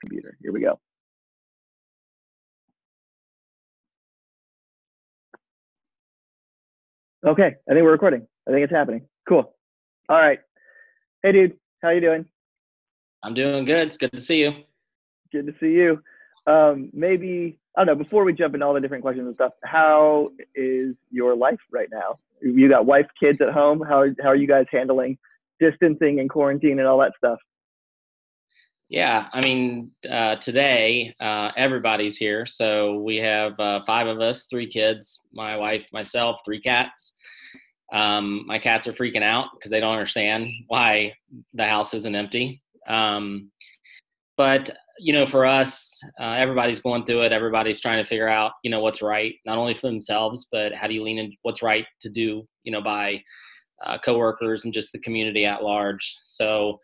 computer. Here we go. Okay, I think we're recording. I think it's happening. Cool. All right. Hey, dude. How you doing? I'm doing good. It's good to see you. Good to see you. Um, maybe I don't know. Before we jump into all the different questions and stuff, how is your life right now? You got wife, kids at home. How how are you guys handling distancing and quarantine and all that stuff? Yeah, I mean, uh, today uh, everybody's here. So we have uh, five of us, three kids, my wife, myself, three cats. Um, my cats are freaking out because they don't understand why the house isn't empty. Um, but you know, for us, uh, everybody's going through it. Everybody's trying to figure out, you know, what's right, not only for themselves, but how do you lean in what's right to do, you know, by uh, coworkers and just the community at large. So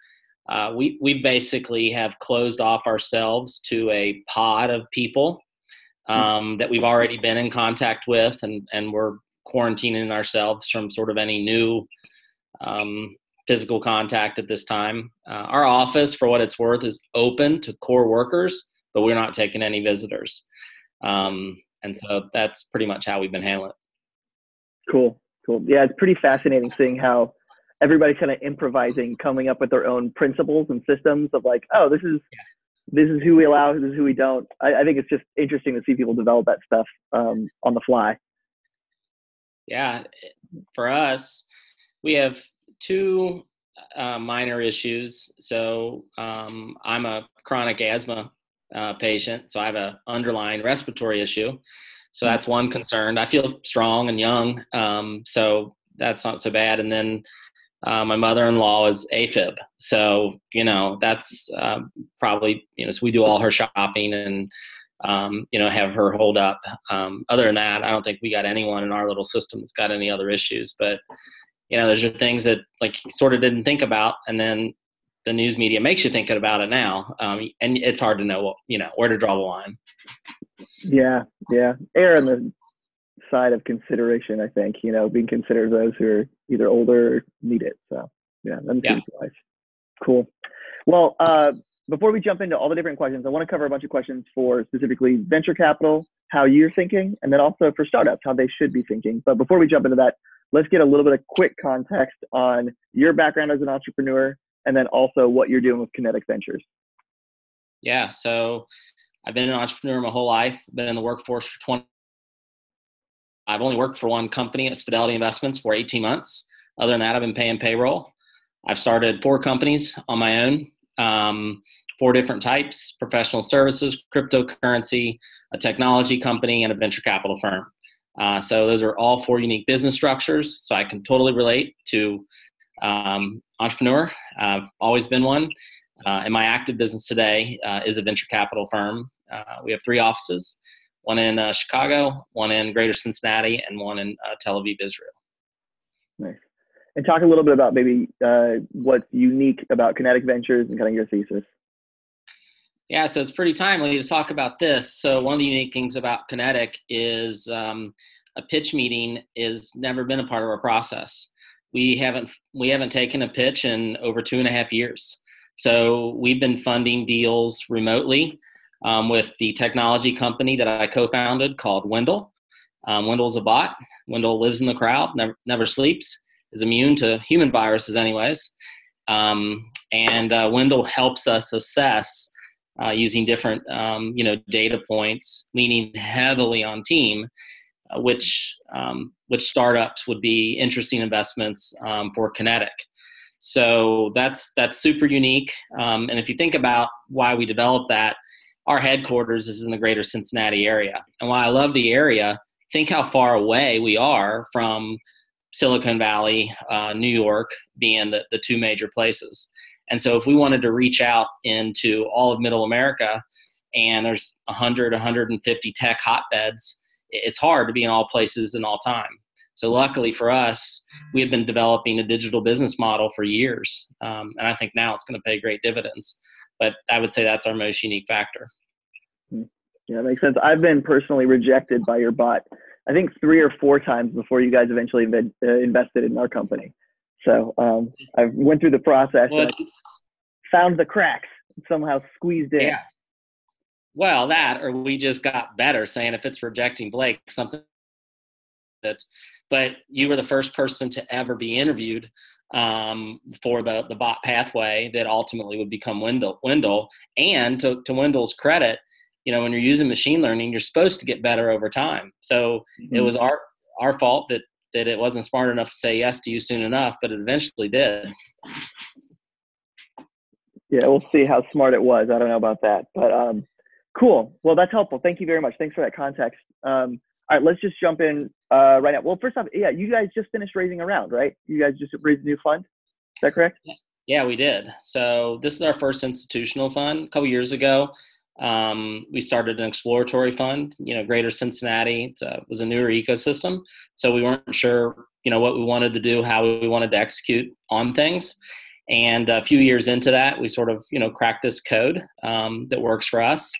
uh, we we basically have closed off ourselves to a pod of people um, that we've already been in contact with, and and we're quarantining ourselves from sort of any new um, physical contact at this time. Uh, our office, for what it's worth, is open to core workers, but we're not taking any visitors. Um, and so that's pretty much how we've been handling it. Cool, cool. Yeah, it's pretty fascinating seeing how everybody's kind of improvising, coming up with their own principles and systems of like, oh, this is yeah. this is who we allow, this is who we don't. I, I, think it's just interesting to see people develop that stuff um, on the fly. Yeah, for us, we have two uh, minor issues. So um, I'm a chronic asthma uh, patient, so I have an underlying respiratory issue. So hmm. that's one concern. I feel strong and young, um, so that's not so bad. And then uh, my mother-in-law is AFib, so you know that's uh, probably you know so we do all her shopping and um, you know have her hold up. Um, other than that, I don't think we got anyone in our little system that's got any other issues. But you know, those are things that like sort of didn't think about, and then the news media makes you think about it now, um, and it's hard to know what you know where to draw the line. Yeah, yeah. Aaron, side of consideration, I think. You know, being considered those who are either older or need it. So yeah, that yeah. wise. Cool. Well, uh, before we jump into all the different questions, I want to cover a bunch of questions for specifically venture capital, how you're thinking, and then also for startups, how they should be thinking. But before we jump into that, let's get a little bit of quick context on your background as an entrepreneur and then also what you're doing with Kinetic Ventures. Yeah, so I've been an entrepreneur my whole life, been in the workforce for 20 I've only worked for one company, it's Fidelity Investments, for 18 months. Other than that, I've been paying payroll. I've started four companies on my own, um, four different types professional services, cryptocurrency, a technology company, and a venture capital firm. Uh, so those are all four unique business structures. So I can totally relate to um, entrepreneur. I've always been one. Uh, and my active business today uh, is a venture capital firm. Uh, we have three offices one in uh, Chicago, one in Greater Cincinnati, and one in uh, Tel Aviv, Israel. Nice. And talk a little bit about maybe uh, what's unique about Kinetic Ventures and kind of your thesis. Yeah, so it's pretty timely to talk about this. So one of the unique things about Kinetic is um, a pitch meeting is never been a part of our process. We haven't we haven't taken a pitch in over two and a half years. So we've been funding deals remotely um, with the technology company that I co-founded called Wendell. Um, Wendell's a bot. Wendell lives in the crowd, never, never sleeps, is immune to human viruses, anyways. Um, and uh, Wendell helps us assess uh, using different, um, you know, data points, leaning heavily on team, uh, which um, which startups would be interesting investments um, for Kinetic. So that's that's super unique. and if you think about why we developed that, our headquarters is in the greater Cincinnati area. And while I love the area, think how far away we are from Silicon Valley, uh, New York being the, the two major places. And so if we wanted to reach out into all of middle America and there's 100, 150 tech hotbeds, it's hard to be in all places in all time. So luckily for us, we have been developing a digital business model for years. Um, and I think now it's going to pay great dividends but I would say that's our most unique factor. Yeah, that makes sense. I've been personally rejected by your bot, I think three or four times before you guys eventually uh, invested in our company. So um, I went through the process well, found the cracks, somehow squeezed in. Yeah. well, that or we just got better saying if it's rejecting Blake, something that. But you were the first person to ever be interviewed um, for the the bot pathway that ultimately would become Wendell. Wendell, and to, to Wendell's credit, you know, when you're using machine learning, you're supposed to get better over time. So mm-hmm. it was our our fault that that it wasn't smart enough to say yes to you soon enough, but it eventually did. Yeah, we'll see how smart it was. I don't know about that, but um, cool. Well, that's helpful. Thank you very much. Thanks for that context. Um, all right, let's just jump in uh, right now. Well, first off, yeah, you guys just finished raising a round, right? You guys just raised a new fund. Is that correct? Yeah, we did. So this is our first institutional fund. A couple years ago, um, we started an exploratory fund. You know, Greater Cincinnati uh, was a newer ecosystem, so we weren't sure, you know, what we wanted to do, how we wanted to execute on things. And a few years into that, we sort of, you know, cracked this code um, that works for us.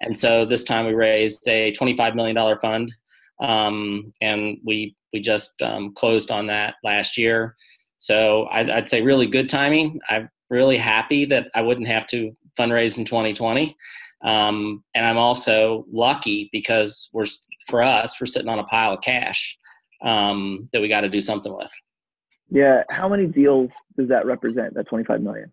And so this time we raised a $25 million fund, um, and we we just um, closed on that last year. So I'd, I'd say really good timing. I'm really happy that I wouldn't have to fundraise in 2020. Um, and I'm also lucky because we're for us we're sitting on a pile of cash um, that we got to do something with. Yeah, how many deals does that represent? That 25 million.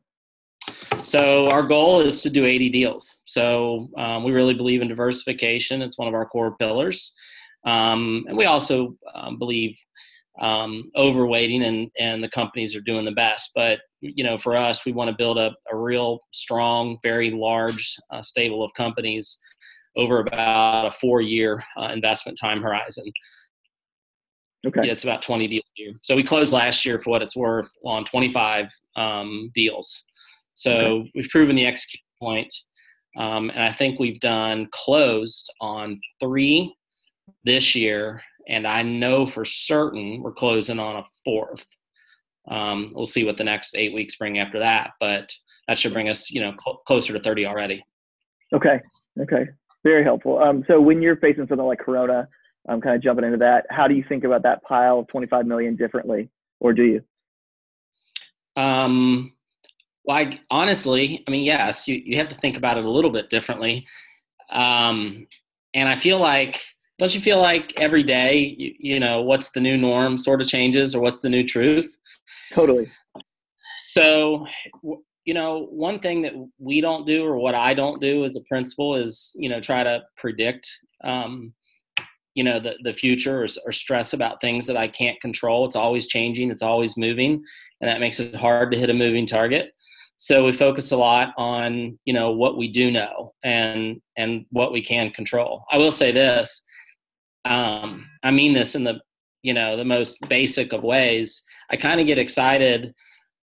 So our goal is to do 80 deals. So um, we really believe in diversification. It's one of our core pillars, um, and we also um, believe um, overweighting and and the companies are doing the best. But you know, for us, we want to build a, a real strong, very large uh, stable of companies over about a four year uh, investment time horizon. Okay. Yeah, it's about 20 deals a year. So we closed last year for what it's worth on 25 um, deals. So okay. we've proven the execute point, um, and I think we've done closed on three this year, and I know for certain we're closing on a fourth. Um, we'll see what the next eight weeks bring after that, but that should bring us, you know, cl- closer to 30 already. Okay. Okay. Very helpful. Um, so when you're facing something like Corona, I'm kind of jumping into that. How do you think about that pile of 25 million differently, or do you? Um, well, honestly, I mean, yes, you, you have to think about it a little bit differently. Um, and I feel like, don't you feel like every day, you, you know, what's the new norm sort of changes or what's the new truth? Totally. So, you know, one thing that we don't do or what I don't do as a principal is, you know, try to predict, um, you know, the, the future or, or stress about things that I can't control. It's always changing. It's always moving. And that makes it hard to hit a moving target. So we focus a lot on, you know, what we do know and, and what we can control. I will say this, um, I mean this in the, you know, the most basic of ways I kind of get excited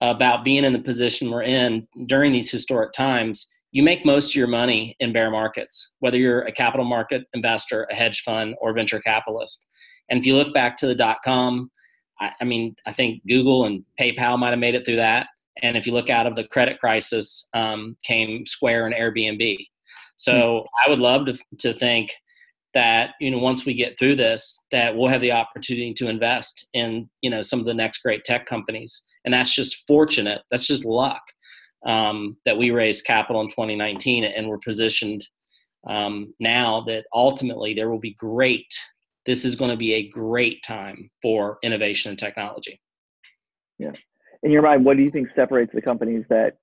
about being in the position we're in during these historic times. You make most of your money in bear markets, whether you're a capital market investor, a hedge fund, or venture capitalist. And if you look back to the dot com, I, I mean, I think Google and PayPal might have made it through that. And if you look out of the credit crisis, um, came Square and Airbnb. So mm-hmm. I would love to, to think that you know once we get through this that we'll have the opportunity to invest in you know some of the next great tech companies. And that's just fortunate. That's just luck um, that we raised capital in 2019 and we're positioned um, now that ultimately there will be great this is going to be a great time for innovation and technology. Yeah. In your mind what do you think separates the companies that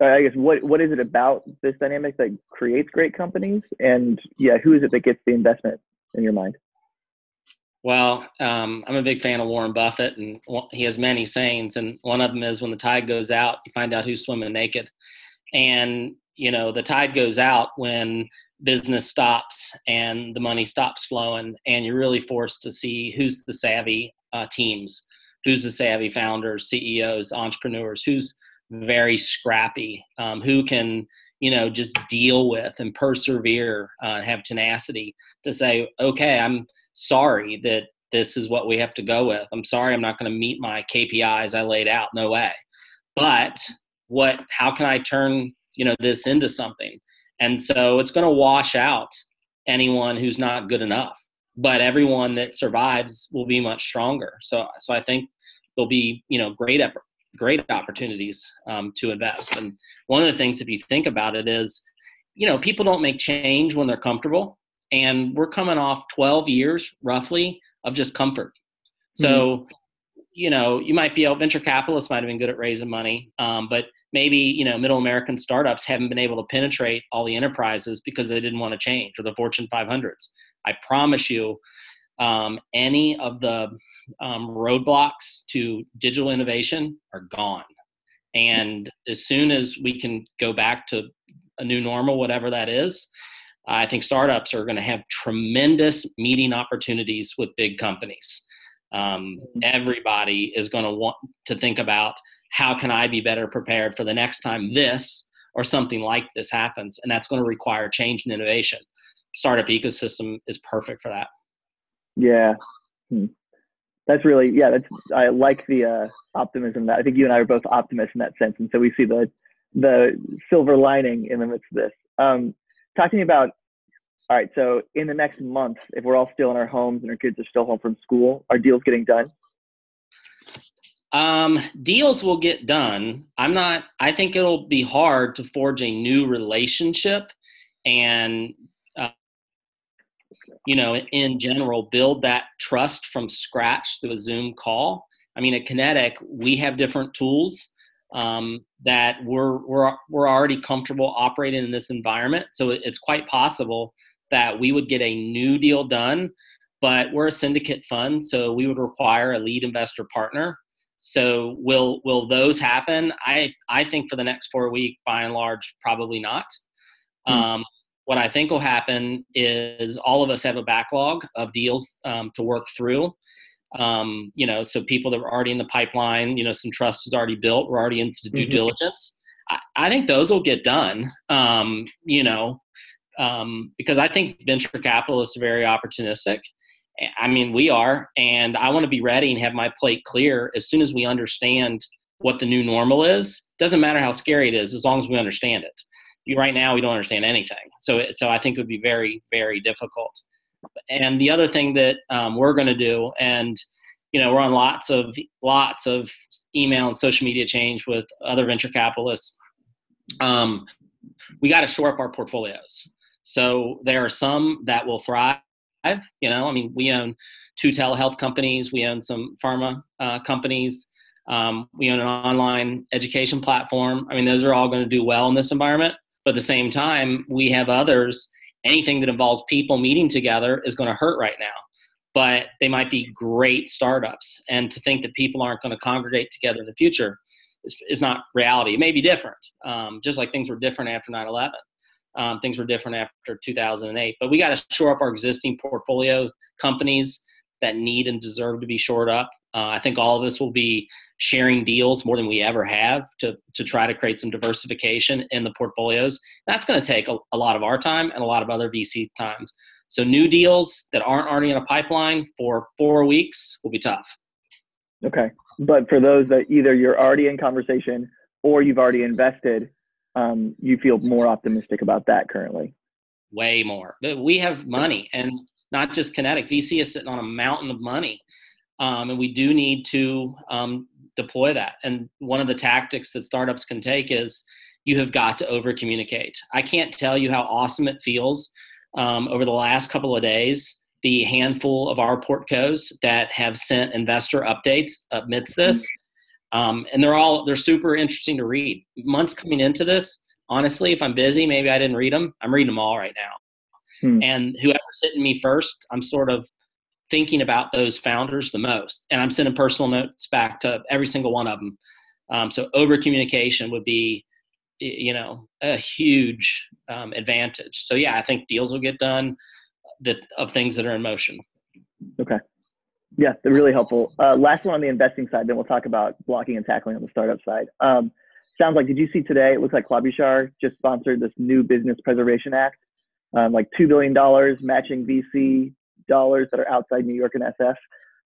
I guess what what is it about this dynamic that creates great companies, and yeah, who is it that gets the investment in your mind? Well, um, I'm a big fan of Warren Buffett, and he has many sayings, and one of them is when the tide goes out, you find out who's swimming naked, and you know the tide goes out when business stops and the money stops flowing, and you're really forced to see who's the savvy uh, teams, who's the savvy founders, CEOs, entrepreneurs, who's very scrappy, um, who can you know just deal with and persevere, uh, have tenacity to say, okay, I'm sorry that this is what we have to go with. I'm sorry, I'm not going to meet my KPIs I laid out. No way. But what? How can I turn you know this into something? And so it's going to wash out anyone who's not good enough. But everyone that survives will be much stronger. So, so I think there'll be you know great great opportunities um, to invest. And one of the things, if you think about it, is you know, people don't make change when they're comfortable. And we're coming off 12 years roughly of just comfort. So, mm-hmm. you know, you might be a venture capitalists might have been good at raising money, um, but maybe, you know, middle American startups haven't been able to penetrate all the enterprises because they didn't want to change or the Fortune 500s. I promise you, um, any of the um, roadblocks to digital innovation are gone. And as soon as we can go back to a new normal, whatever that is, I think startups are going to have tremendous meeting opportunities with big companies. Um, everybody is going to want to think about how can I be better prepared for the next time this or something like this happens, and that's going to require change and innovation. Startup ecosystem is perfect for that. Yeah, hmm. that's really yeah. That's I like the uh, optimism that I think you and I are both optimists in that sense, and so we see the the silver lining in the midst of this. Um, talking about all right, so in the next month, if we're all still in our homes and our kids are still home from school, are deals getting done? Um, deals will get done. I'm not. I think it'll be hard to forge a new relationship and you know, in general, build that trust from scratch through a Zoom call. I mean, at Kinetic, we have different tools um, that we're, we're, we're already comfortable operating in this environment. So it's quite possible that we would get a new deal done, but we're a syndicate fund, so we would require a lead investor partner. So will will those happen? I I think for the next four week, by and large, probably not. Mm-hmm. Um, what I think will happen is all of us have a backlog of deals um, to work through. Um, you know, so people that are already in the pipeline, you know, some trust is already built. We're already into due mm-hmm. diligence. I, I, think those will get done. Um, you know, um, because I think venture capitalists are very opportunistic. I mean, we are, and I want to be ready and have my plate clear as soon as we understand what the new normal is. Doesn't matter how scary it is, as long as we understand it right now we don't understand anything. So so I think it would be very very difficult. And the other thing that um, we're going to do, and you know, we're on lots of lots of email and social media change with other venture capitalists. Um, we got to shore up our portfolios. So there are some that will thrive. You know, I mean, we own two telehealth companies. We own some pharma uh, companies. Um, we own an online education platform. I mean, those are all going to do well in this environment. But at the same time, we have others. Anything that involves people meeting together is going to hurt right now. But they might be great startups. And to think that people aren't going to congregate together in the future is, is not reality. It may be different, um, just like things were different after 9 11. Um, things were different after 2008. But we got to shore up our existing portfolios, companies that need and deserve to be shored up. Uh, I think all of us will be sharing deals more than we ever have to, to try to create some diversification in the portfolios. That's going to take a, a, lot of our time and a lot of other VC times. So, new deals that aren't already in a pipeline for four weeks will be tough. Okay. But for those that either you're already in conversation or you've already invested, um, you feel more optimistic about that currently? Way more. But we have money and not just kinetic. VC is sitting on a mountain of money um, and we do need to um, deploy that. And one of the tactics that startups can take is you have got to over communicate. I can't tell you how awesome it feels um, over the last couple of days. The handful of our portcos that have sent investor updates amidst this, um, and they're all they're super interesting to read. Months coming into this, honestly, if I'm busy, maybe I didn't read them. I'm reading them all right now. Hmm. And whoever's hitting me first, I'm sort of thinking about those founders the most. And I'm sending personal notes back to every single one of them. Um, so over communication would be, you know, a huge um, advantage. So yeah, I think deals will get done that of things that are in motion. Okay. Yeah, they're really helpful. Uh, last one on the investing side, then we'll talk about blocking and tackling on the startup side. Um, sounds like, did you see today? It looks like Klobuchar just sponsored this new Business Preservation Act, um, like $2 billion matching VC dollars that are outside New York and SF.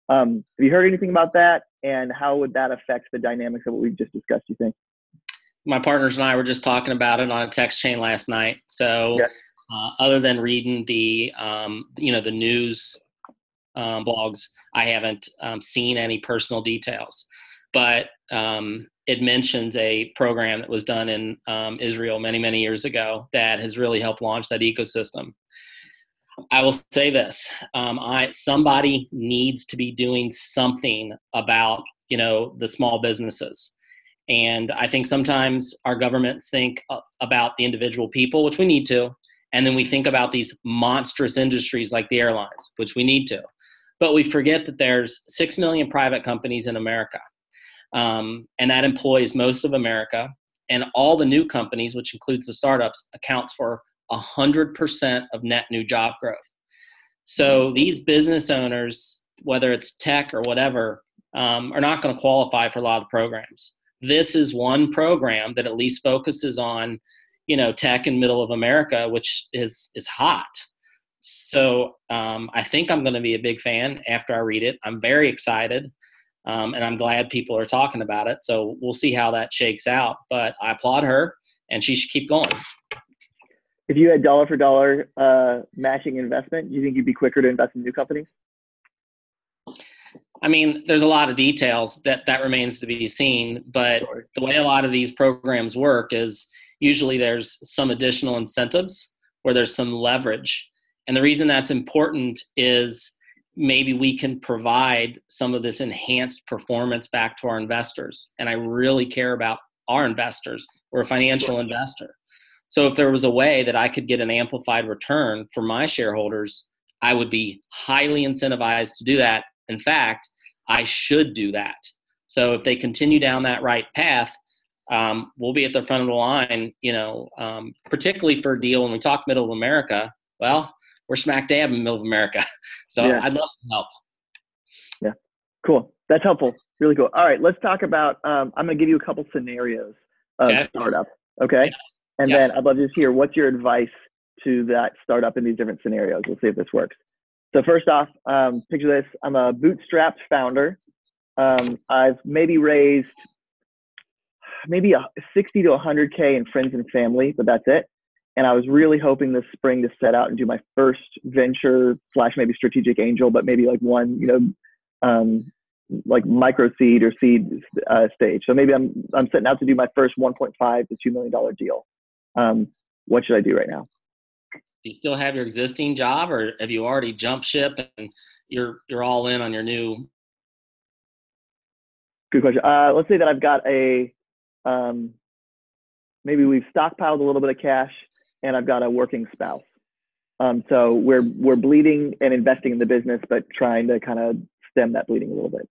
Um, have you heard anything about that? And how would that affect the dynamics of what we've just discussed, you think? My partners and I were just talking about it on a text chain last night. So, uh, other than reading the, um, you know, the news um, blogs, I haven't um, seen any personal details. But um, it mentions a program that was done in um, Israel many, many years ago that has really helped launch that ecosystem. I will say this: um, I somebody needs to be doing something about you know the small businesses, and I think sometimes our governments think uh, about the individual people, which we need to, and then we think about these monstrous industries like the airlines, which we need to, but we forget that there's six million private companies in America, um, and that employs most of America, and all the new companies, which includes the startups, accounts for 100% of net new job growth. So these business owners, whether it's tech or whatever, um, are not going to qualify for a lot of programs. This is one program that at least focuses on, you know, tech in middle of America, which is is hot. So um, I think I'm going to be a big fan after I read it. I'm very excited, um, and I'm glad people are talking about it. So we'll see how that shakes out. But I applaud her, and she should keep going if you had dollar for dollar uh, matching investment, do you think you'd be quicker to invest in new companies? I mean, there's a lot of details that that remains to be seen, but sure. the way a lot of these programs work is usually there's some additional incentives where there's some leverage. And the reason that's important is maybe we can provide some of this enhanced performance back to our investors. And I really care about our investors. We're a financial investor. So if there was a way that I could get an amplified return for my shareholders, I would be highly incentivized to do that. In fact, I should do that. So if they continue down that right path, um, we'll be at the front of the line, you know, um, particularly for a deal when we talk middle of America. Well, we're smack dab in the middle of America. So yeah. I'd love some help. Yeah, cool. That's helpful. Really cool. All right, let's talk about. Um, I'm going to give you a couple scenarios of okay. startup. Okay. Yeah. And yes. then I'd love to just hear what's your advice to that startup in these different scenarios. We'll see if this works. So first off, um, picture this: I'm a bootstrapped founder. Um, I've maybe raised maybe a 60 to 100k in friends and family, but that's it. And I was really hoping this spring to set out and do my first venture slash maybe strategic angel, but maybe like one, you know, um, like micro seed or seed uh, stage. So maybe I'm I'm setting out to do my first 1.5 to 2 million dollar deal um, what should I do right now? Do you still have your existing job, or have you already jumped ship and you're you're all in on your new? Good question. Uh, let's say that I've got a um, maybe we've stockpiled a little bit of cash, and I've got a working spouse. Um, so we're we're bleeding and investing in the business, but trying to kind of stem that bleeding a little bit.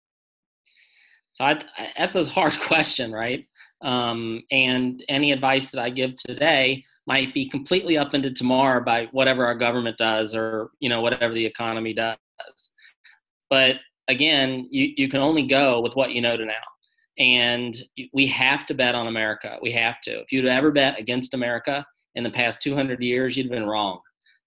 So I, that's a hard question, right? Um, and any advice that I give today might be completely up into tomorrow by whatever our government does or you know whatever the economy does. But again, you, you can only go with what you know to now. And we have to bet on America. We have to. If you'd ever bet against America in the past 200 years, you'd been wrong.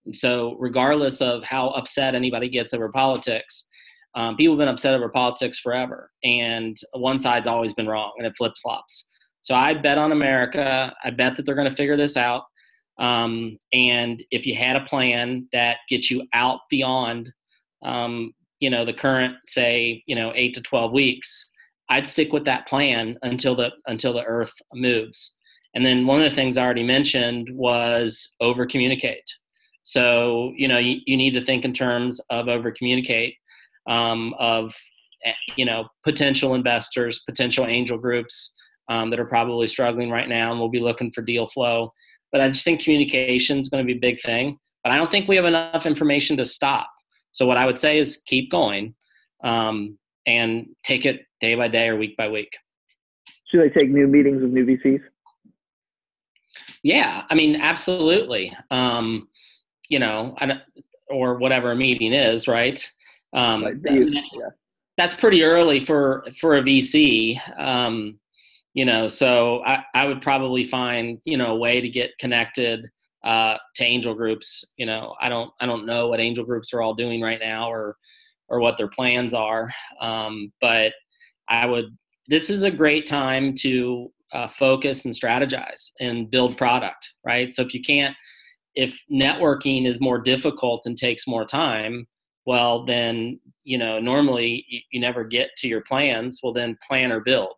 And so, regardless of how upset anybody gets over politics, um, people have been upset over politics forever. And one side's always been wrong, and it flip flops. So I bet on America. I bet that they're going to figure this out. Um, and if you had a plan that gets you out beyond, um, you know, the current, say, you know, eight to twelve weeks, I'd stick with that plan until the until the Earth moves. And then one of the things I already mentioned was over communicate. So you know, you, you need to think in terms of over communicate, um, of eh, you know, potential investors, potential angel groups um, that are probably struggling right now, and we'll be looking for deal flow. But I just think communication is going to be a big thing. But I don't think we have enough information to stop. So what I would say is keep going um, and take it day by day or week by week. Should I take new meetings with new VCs? Yeah, I mean, absolutely. Um, you know, or whatever a meeting is, right? Um, right. yeah. That's pretty early for for a VC. Um, you know so I, I would probably find you know a way to get connected uh, to angel groups you know i don't i don't know what angel groups are all doing right now or or what their plans are um, but i would this is a great time to uh, focus and strategize and build product right so if you can't if networking is more difficult and takes more time well then you know normally you, you never get to your plans well then plan or build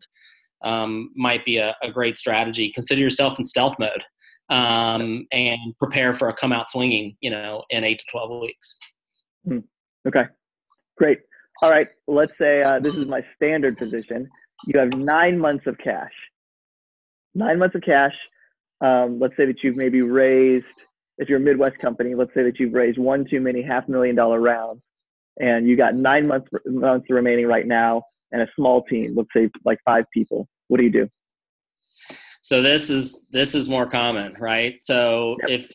um, might be a, a, great strategy. Consider yourself in stealth mode um, and prepare for a come out swinging, you know, in eight to 12 weeks. Hmm. Okay, great. All right, let's say uh, this is my standard position. You have nine months of cash. Nine months of cash. Um, let's say that you've maybe raised, if you're a Midwest company, let's say that you've raised one too many half million dollar rounds, and you got nine months months remaining right now, and a small team, let's say like five people. What do you do? So this is this is more common, right? So yep. if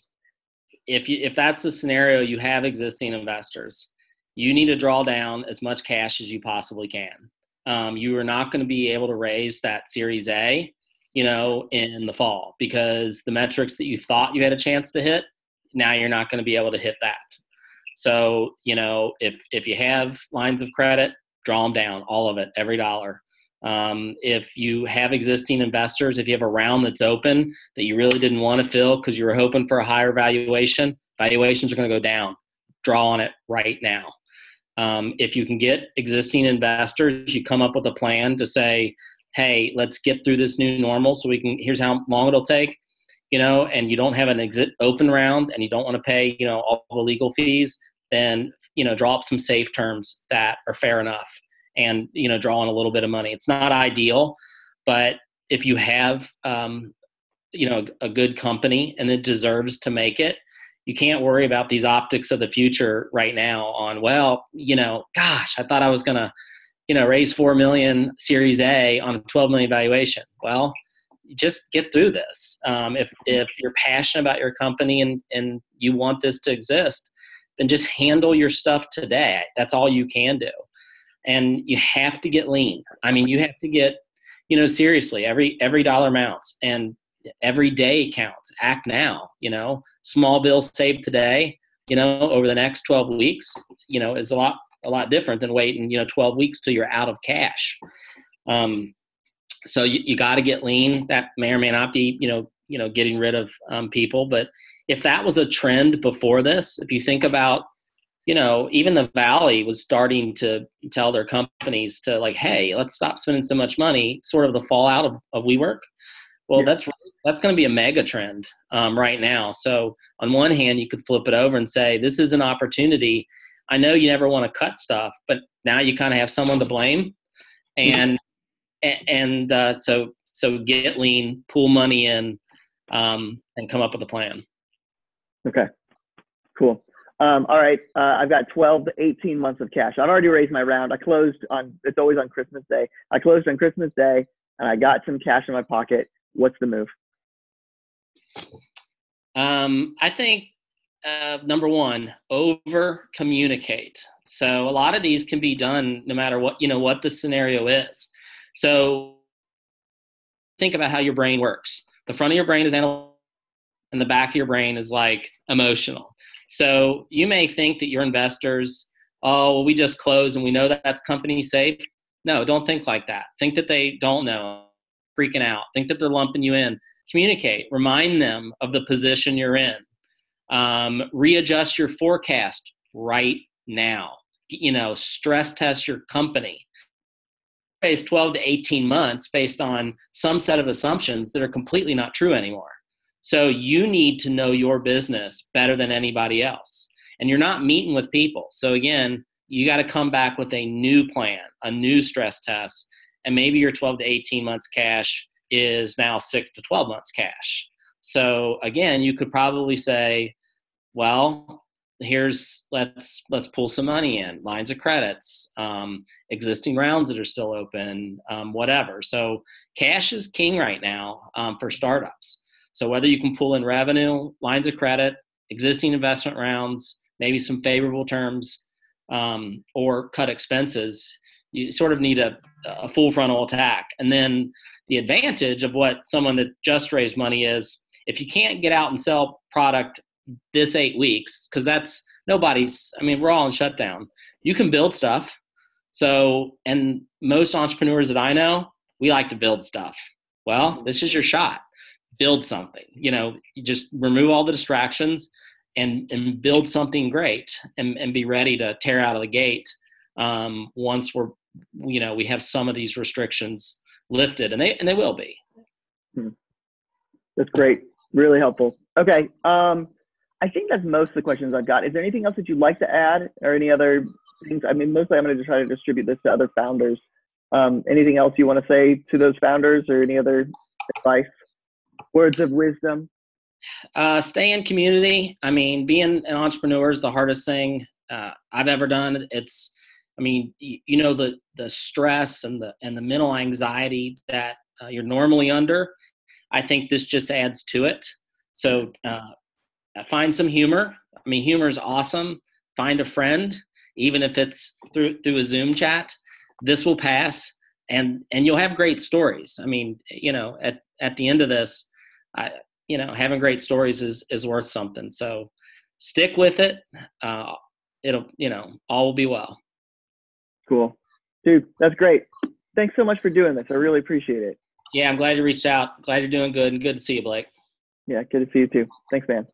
if you if that's the scenario, you have existing investors you need to draw down as much cash as you possibly can. Um, you are not going to be able to raise that Series A, you know, in the fall because the metrics that you thought you had a chance to hit, now you're not going to be able to hit that. So, you know, if if you have lines of credit, draw them down, all of it, every dollar. Um, if you have existing investors, if you have a round that's open that you really didn't want to fill because you were hoping for a higher valuation, valuations are going to go down. Draw on it right now. Um, if you can get existing investors, you come up with a plan to say, hey, let's get through this new normal so we can, here's how long it'll take, you know, and you don't have an exit open round and you don't want to pay, you know, all the legal fees, then, you know, draw up some safe terms that are fair enough and, you know, draw on a little bit of money. It's not ideal, but if you have, um, you know, a, good company and it deserves to make it, you can't worry about these optics of the future right now on well you know gosh i thought i was going to you know raise 4 million series a on a 12 million valuation. Well just get through this. Um, if if you're passionate about your company and and you want this to exist then just handle your stuff today. That's all you can do. And you have to get lean. I mean you have to get you know seriously every every dollar counts and every day counts. Act now you know. Small bills saved today you know over the next 12 weeks you know is a lot a lot different than waiting you know 12 weeks till you're out of cash um, so you, you got to get lean that may or may not be you know you know getting rid of um, people but if that was a trend before this if you think about you know even the valley was starting to tell their companies to like hey let's stop spending so much money sort of the fallout of, of WeWork well, yeah. that's that's going to be a mega trend um, right now. So on one hand, you could flip it over and say, this is an opportunity. I know you never want to cut stuff, but now you kind of have someone to blame, and and uh, so so get lean, pull money in, um, and come up with a plan. Okay, cool. Um, all right, uh, I've got 12 to 18 months of cash. I've already raised my round. I closed on. It's always on Christmas Day. I closed on Christmas Day, and I got some cash in my pocket what's the move? Um, I think uh, number one, over communicate. So a lot of these can be done no matter what you know what the scenario is. So think about how your brain works. The front of your brain is analytical, and the back of your brain is like emotional. So you may think that your investors, oh, well, we just closed and we know that that's company safe. No, don't think like that. Think that they don't know freaking out, think that they're lumping you in. Communicate, remind them of the position you're in. Um, readjust your forecast right now. You know, stress test your company. Face 12 to 18 months based on some set of assumptions that are completely not true anymore. So you need to know your business better than anybody else. And you're not meeting with people. So again, you got to come back with a new plan, a new stress test and maybe your 12 to 18 months cash is now 6 to 12 months cash so again you could probably say well here's let's let's pull some money in lines of credits um, existing rounds that are still open um, whatever so cash is king right now um, for startups so whether you can pull in revenue lines of credit existing investment rounds maybe some favorable terms um, or cut expenses you sort of need a, a full frontal attack. And then the advantage of what someone that just raised money is if you can't get out and sell product this eight weeks, because that's nobody's, I mean, we're all in shutdown. You can build stuff. So, and most entrepreneurs that I know, we like to build stuff. Well, this is your shot. Build something. You know, you just remove all the distractions and and build something great and, and be ready to tear out of the gate um, once we're you know we have some of these restrictions lifted, and they and they will be. Hmm. That's great. Really helpful. Okay. Um, I think that's most of the questions I've got. Is there anything else that you'd like to add, or any other things? I mean, mostly I'm going to try to distribute this to other founders. Um, anything else you want to say to those founders, or any other advice, words of wisdom? Uh, stay in community. I mean, being an entrepreneur is the hardest thing uh, I've ever done. It's, I mean, you, you, know, the the stress and the and the mental anxiety that uh, you're normally under. I think this just adds to it. So uh, find some humor. I mean, humor is awesome. Find a friend, even if it's through through a Zoom chat. This will pass, and and you'll have great stories. I mean, you know, at at the end of this, I you know, having great stories is is worth something. So stick with it. Uh, it'll you know all will be well. Cool, dude. That's great. Thanks so much for doing this. I really appreciate it. Yeah, I'm glad you reached out. Glad you're doing good and good to see you, Blake. Yeah, good to see you too. Thanks, man.